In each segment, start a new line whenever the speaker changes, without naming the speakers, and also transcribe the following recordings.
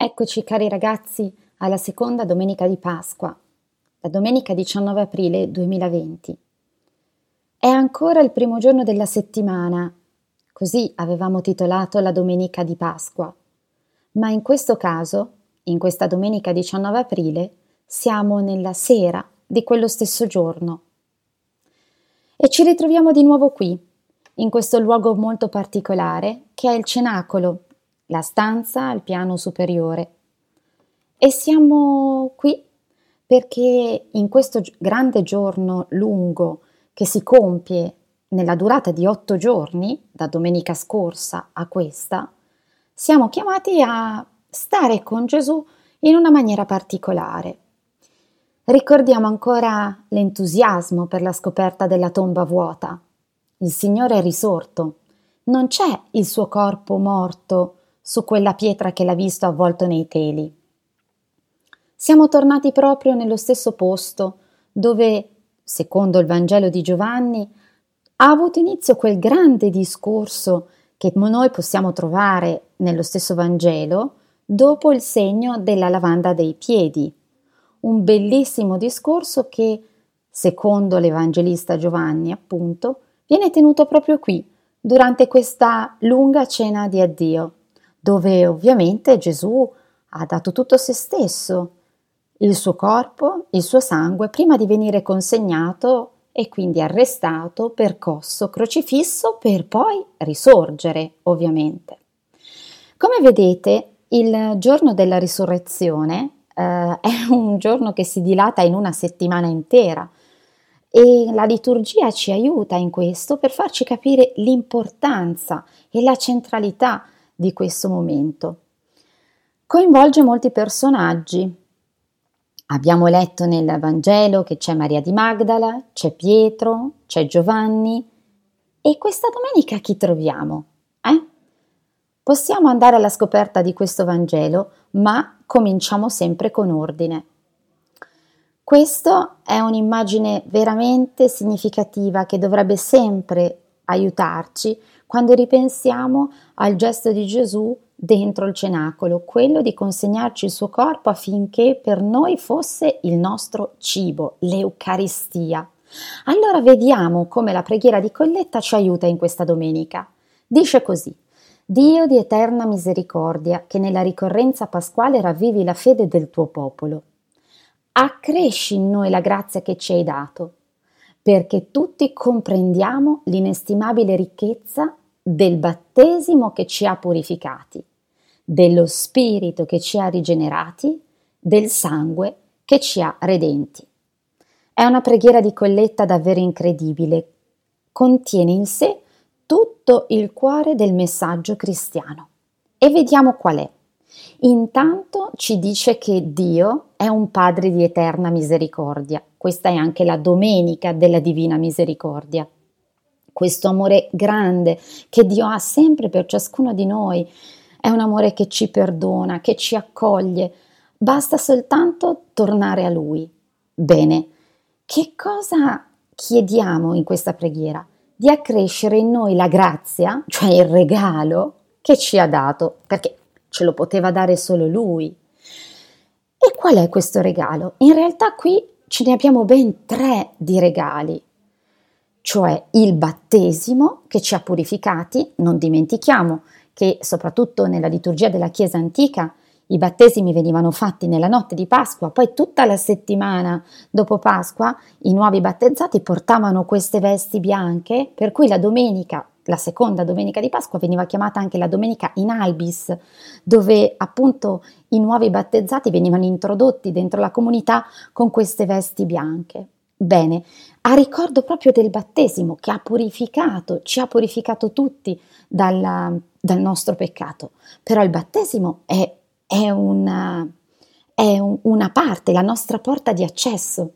Eccoci cari ragazzi alla seconda domenica di Pasqua, la domenica 19 aprile 2020. È ancora il primo giorno della settimana, così avevamo titolato la domenica di Pasqua, ma in questo caso, in questa domenica 19 aprile, siamo nella sera di quello stesso giorno. E ci ritroviamo di nuovo qui, in questo luogo molto particolare che è il cenacolo la stanza al piano superiore. E siamo qui perché in questo grande giorno lungo che si compie nella durata di otto giorni, da domenica scorsa a questa, siamo chiamati a stare con Gesù in una maniera particolare. Ricordiamo ancora l'entusiasmo per la scoperta della tomba vuota. Il Signore è risorto. Non c'è il suo corpo morto su quella pietra che l'ha visto avvolto nei teli. Siamo tornati proprio nello stesso posto dove, secondo il Vangelo di Giovanni, ha avuto inizio quel grande discorso che noi possiamo trovare nello stesso Vangelo dopo il segno della lavanda dei piedi. Un bellissimo discorso che, secondo l'Evangelista Giovanni, appunto, viene tenuto proprio qui, durante questa lunga cena di addio dove ovviamente Gesù ha dato tutto se stesso, il suo corpo, il suo sangue, prima di venire consegnato e quindi arrestato, percosso, crocifisso, per poi risorgere, ovviamente. Come vedete, il giorno della risurrezione eh, è un giorno che si dilata in una settimana intera e la liturgia ci aiuta in questo per farci capire l'importanza e la centralità di questo momento. Coinvolge molti personaggi. Abbiamo letto nel Vangelo che c'è Maria di Magdala, c'è Pietro, c'è Giovanni. E questa domenica chi troviamo? Eh? Possiamo andare alla scoperta di questo Vangelo, ma cominciamo sempre con ordine. Questa è un'immagine veramente significativa che dovrebbe sempre aiutarci quando ripensiamo al gesto di Gesù dentro il cenacolo, quello di consegnarci il suo corpo affinché per noi fosse il nostro cibo, l'Eucaristia. Allora vediamo come la preghiera di Colletta ci aiuta in questa domenica. Dice così. Dio di eterna misericordia, che nella ricorrenza pasquale ravvivi la fede del tuo popolo. Accresci in noi la grazia che ci hai dato, perché tutti comprendiamo l'inestimabile ricchezza del battesimo che ci ha purificati, dello Spirito che ci ha rigenerati, del sangue che ci ha redenti. È una preghiera di colletta davvero incredibile. Contiene in sé tutto il cuore del messaggio cristiano. E vediamo qual è. Intanto ci dice che Dio è un Padre di eterna misericordia. Questa è anche la domenica della Divina Misericordia. Questo amore grande che Dio ha sempre per ciascuno di noi è un amore che ci perdona, che ci accoglie. Basta soltanto tornare a Lui. Bene, che cosa chiediamo in questa preghiera? Di accrescere in noi la grazia, cioè il regalo che ci ha dato, perché ce lo poteva dare solo Lui. E qual è questo regalo? In realtà qui ce ne abbiamo ben tre di regali, cioè il battesimo che ci ha purificati, non dimentichiamo che soprattutto nella liturgia della Chiesa antica i battesimi venivano fatti nella notte di Pasqua, poi tutta la settimana dopo Pasqua i nuovi battezzati portavano queste vesti bianche, per cui la domenica la seconda domenica di Pasqua veniva chiamata anche la domenica in albis, dove appunto i nuovi battezzati venivano introdotti dentro la comunità con queste vesti bianche. Bene, a ricordo proprio del battesimo che ha purificato, ci ha purificato tutti dalla, dal nostro peccato. Però il battesimo è, è, una, è un, una parte, la nostra porta di accesso,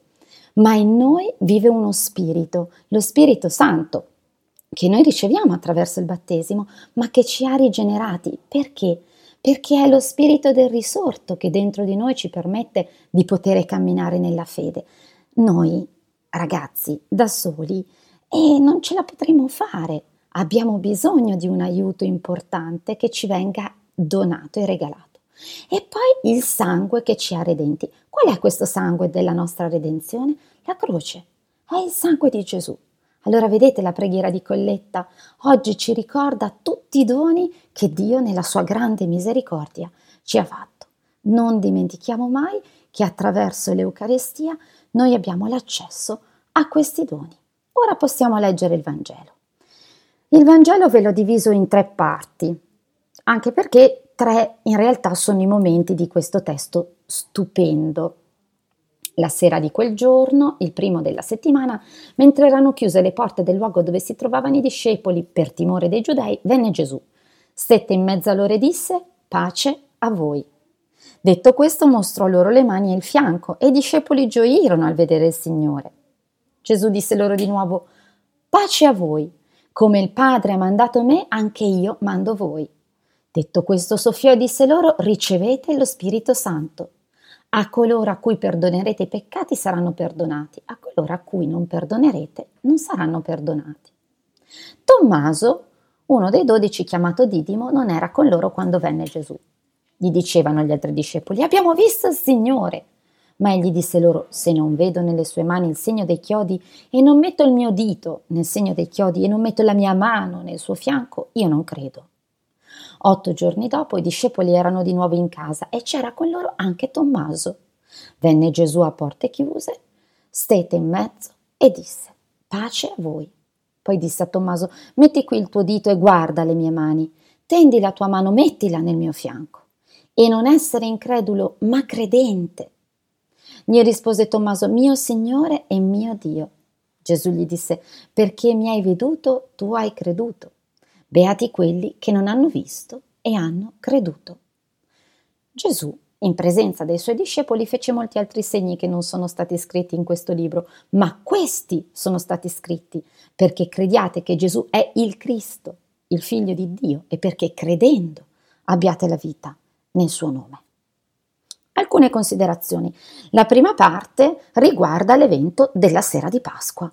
ma in noi vive uno spirito, lo Spirito Santo, che noi riceviamo attraverso il battesimo, ma che ci ha rigenerati. Perché? Perché è lo spirito del risorto che dentro di noi ci permette di poter camminare nella fede. Noi, ragazzi, da soli, e non ce la potremo fare. Abbiamo bisogno di un aiuto importante che ci venga donato e regalato. E poi il sangue che ci ha redenti. Qual è questo sangue della nostra redenzione? La croce. È il sangue di Gesù. Allora vedete la preghiera di Colletta oggi ci ricorda tutti i doni che Dio nella sua grande misericordia ci ha fatto. Non dimentichiamo mai che attraverso l'Eucarestia noi abbiamo l'accesso a questi doni. Ora possiamo leggere il Vangelo. Il Vangelo ve l'ho diviso in tre parti, anche perché tre in realtà sono i momenti di questo testo stupendo. La sera di quel giorno, il primo della settimana, mentre erano chiuse le porte del luogo dove si trovavano i discepoli per timore dei giudei, venne Gesù. Stette in mezzo a loro e disse: Pace a voi. Detto questo, mostrò loro le mani e il fianco, e i discepoli gioirono al vedere il Signore. Gesù disse loro di nuovo: Pace a voi. Come il Padre ha mandato me, anche io mando voi. Detto questo, soffiò e disse loro: Ricevete lo Spirito Santo. A coloro a cui perdonerete i peccati saranno perdonati, a coloro a cui non perdonerete non saranno perdonati. Tommaso, uno dei dodici chiamato Didimo, non era con loro quando venne Gesù. Gli dicevano gli altri discepoli: Abbiamo visto il Signore. Ma egli disse loro: Se non vedo nelle sue mani il segno dei chiodi e non metto il mio dito nel segno dei chiodi e non metto la mia mano nel suo fianco, io non credo. Otto giorni dopo i discepoli erano di nuovo in casa e c'era con loro anche Tommaso. Venne Gesù a porte chiuse, stette in mezzo e disse: Pace a voi. Poi disse a Tommaso: Metti qui il tuo dito e guarda le mie mani. Tendi la tua mano, mettila nel mio fianco. E non essere incredulo, ma credente. Gli rispose Tommaso, mio Signore e mio Dio. Gesù gli disse, perché mi hai veduto, tu hai creduto. Beati quelli che non hanno visto e hanno creduto. Gesù, in presenza dei suoi discepoli, fece molti altri segni che non sono stati scritti in questo libro, ma questi sono stati scritti perché crediate che Gesù è il Cristo, il figlio di Dio, e perché credendo abbiate la vita nel suo nome. Alcune considerazioni. La prima parte riguarda l'evento della sera di Pasqua.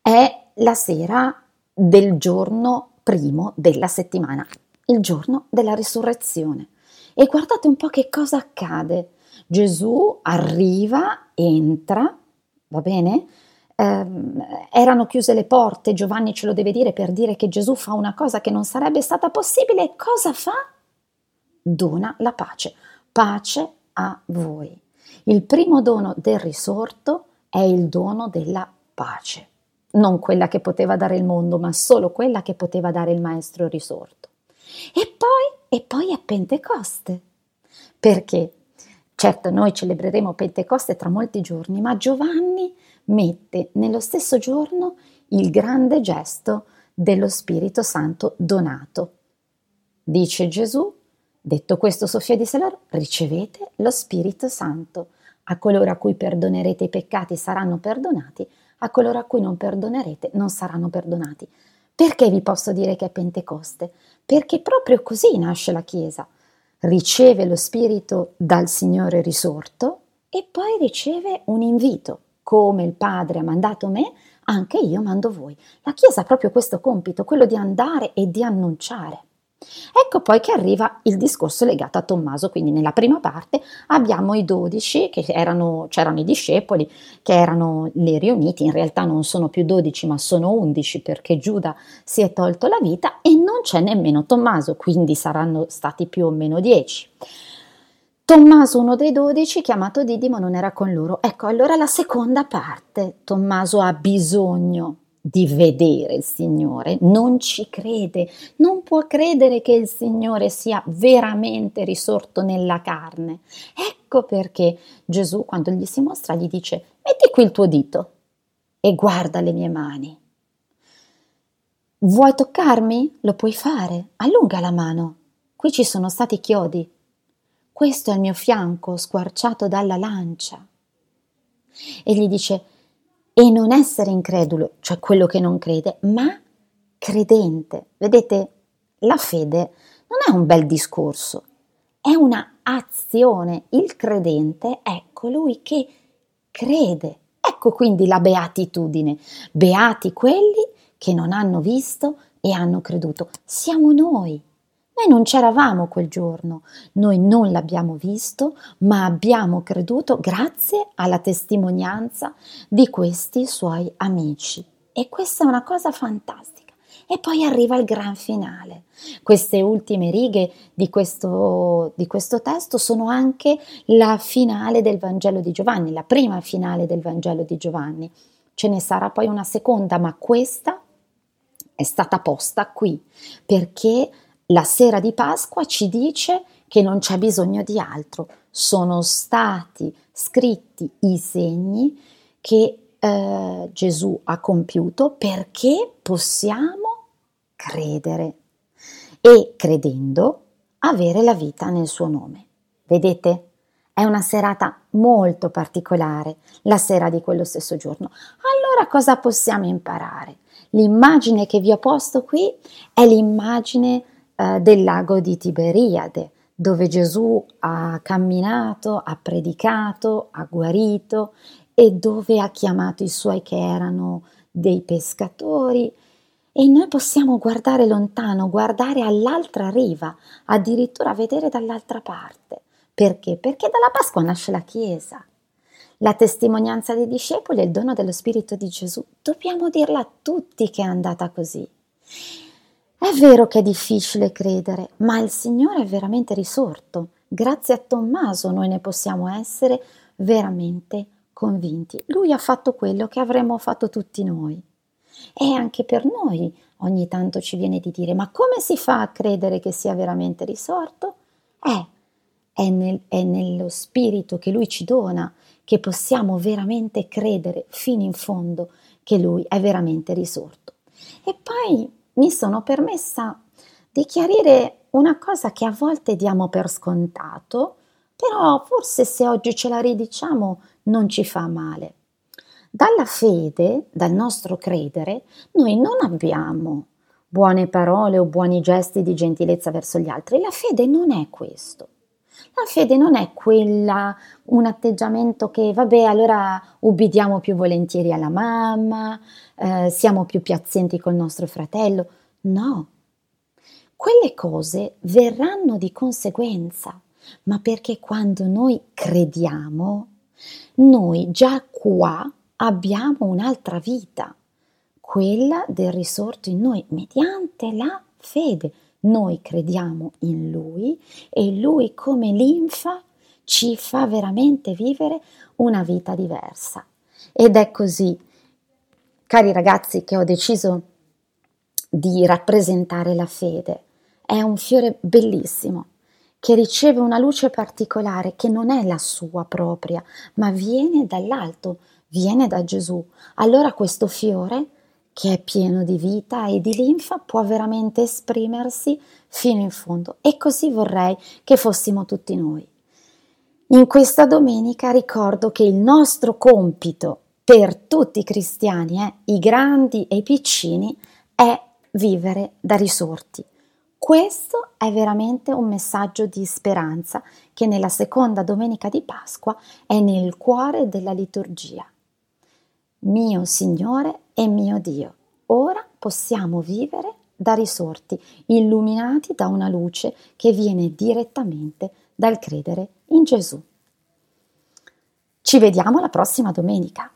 È la sera del giorno primo della settimana, il giorno della risurrezione. E guardate un po' che cosa accade. Gesù arriva, entra, va bene? Eh, erano chiuse le porte, Giovanni ce lo deve dire per dire che Gesù fa una cosa che non sarebbe stata possibile. Cosa fa? Dona la pace pace a voi. Il primo dono del risorto è il dono della pace, non quella che poteva dare il mondo, ma solo quella che poteva dare il Maestro risorto. E poi, e poi è Pentecoste. Perché? Certo, noi celebreremo Pentecoste tra molti giorni, ma Giovanni mette nello stesso giorno il grande gesto dello Spirito Santo donato. Dice Gesù, Detto questo, Sofia disse loro, ricevete lo Spirito Santo. A coloro a cui perdonerete i peccati saranno perdonati, a coloro a cui non perdonerete non saranno perdonati. Perché vi posso dire che è Pentecoste? Perché proprio così nasce la Chiesa. Riceve lo Spirito dal Signore risorto e poi riceve un invito. Come il Padre ha mandato me, anche io mando voi. La Chiesa ha proprio questo compito, quello di andare e di annunciare. Ecco poi che arriva il discorso legato a Tommaso, quindi nella prima parte abbiamo i dodici, che erano, c'erano i discepoli, che erano lì riuniti, in realtà non sono più dodici ma sono undici perché Giuda si è tolto la vita e non c'è nemmeno Tommaso, quindi saranno stati più o meno dieci. Tommaso, uno dei dodici, chiamato Didimo, non era con loro. Ecco, allora la seconda parte. Tommaso ha bisogno di vedere il Signore, non ci crede, non può credere che il Signore sia veramente risorto nella carne. Ecco perché Gesù, quando gli si mostra, gli dice: Metti qui il tuo dito e guarda le mie mani. Vuoi toccarmi? Lo puoi fare. Allunga la mano. Qui ci sono stati chiodi. Questo è il mio fianco squarciato dalla lancia. E gli dice: e non essere incredulo, cioè quello che non crede, ma credente. Vedete, la fede non è un bel discorso, è una azione. Il credente è colui che crede. Ecco quindi la beatitudine. Beati quelli che non hanno visto e hanno creduto. Siamo noi. Noi non c'eravamo quel giorno, noi non l'abbiamo visto, ma abbiamo creduto grazie alla testimonianza di questi suoi amici. E questa è una cosa fantastica. E poi arriva il gran finale. Queste ultime righe di questo, di questo testo sono anche la finale del Vangelo di Giovanni, la prima finale del Vangelo di Giovanni. Ce ne sarà poi una seconda, ma questa è stata posta qui perché la sera di Pasqua ci dice che non c'è bisogno di altro, sono stati scritti i segni che eh, Gesù ha compiuto perché possiamo credere e credendo avere la vita nel suo nome. Vedete? È una serata molto particolare, la sera di quello stesso giorno. Allora cosa possiamo imparare? L'immagine che vi ho posto qui è l'immagine eh, del lago di Tiberiade, dove Gesù ha camminato, ha predicato, ha guarito e dove ha chiamato i suoi che erano dei pescatori. E noi possiamo guardare lontano, guardare all'altra riva, addirittura vedere dall'altra parte. Perché? Perché dalla Pasqua nasce la Chiesa. La testimonianza dei discepoli è il dono dello Spirito di Gesù. Dobbiamo dirla a tutti che è andata così. È vero che è difficile credere, ma il Signore è veramente risorto. Grazie a Tommaso noi ne possiamo essere veramente convinti. Lui ha fatto quello che avremmo fatto tutti noi. E anche per noi ogni tanto ci viene di dire, ma come si fa a credere che sia veramente risorto? Eh, è, nel, è nello spirito che lui ci dona che possiamo veramente credere fino in fondo che lui è veramente risorto. E poi mi sono permessa di chiarire una cosa che a volte diamo per scontato, però forse se oggi ce la ridiciamo non ci fa male. Dalla fede, dal nostro credere, noi non abbiamo buone parole o buoni gesti di gentilezza verso gli altri. La fede non è questo. La fede non è quella, un atteggiamento che, vabbè, allora ubbidiamo più volentieri alla mamma, eh, siamo più piazzenti col nostro fratello. No, quelle cose verranno di conseguenza, ma perché quando noi crediamo, noi già qua abbiamo un'altra vita, quella del risorto in noi mediante la fede. Noi crediamo in Lui e Lui come linfa ci fa veramente vivere una vita diversa. Ed è così, cari ragazzi, che ho deciso di rappresentare la fede. È un fiore bellissimo che riceve una luce particolare che non è la sua propria, ma viene dall'alto, viene da Gesù. Allora questo fiore che è pieno di vita e di linfa, può veramente esprimersi fino in fondo. E così vorrei che fossimo tutti noi. In questa domenica ricordo che il nostro compito per tutti i cristiani, eh, i grandi e i piccini, è vivere da risorti. Questo è veramente un messaggio di speranza che nella seconda domenica di Pasqua è nel cuore della liturgia mio Signore e mio Dio. Ora possiamo vivere da risorti, illuminati da una luce che viene direttamente dal credere in Gesù. Ci vediamo la prossima domenica.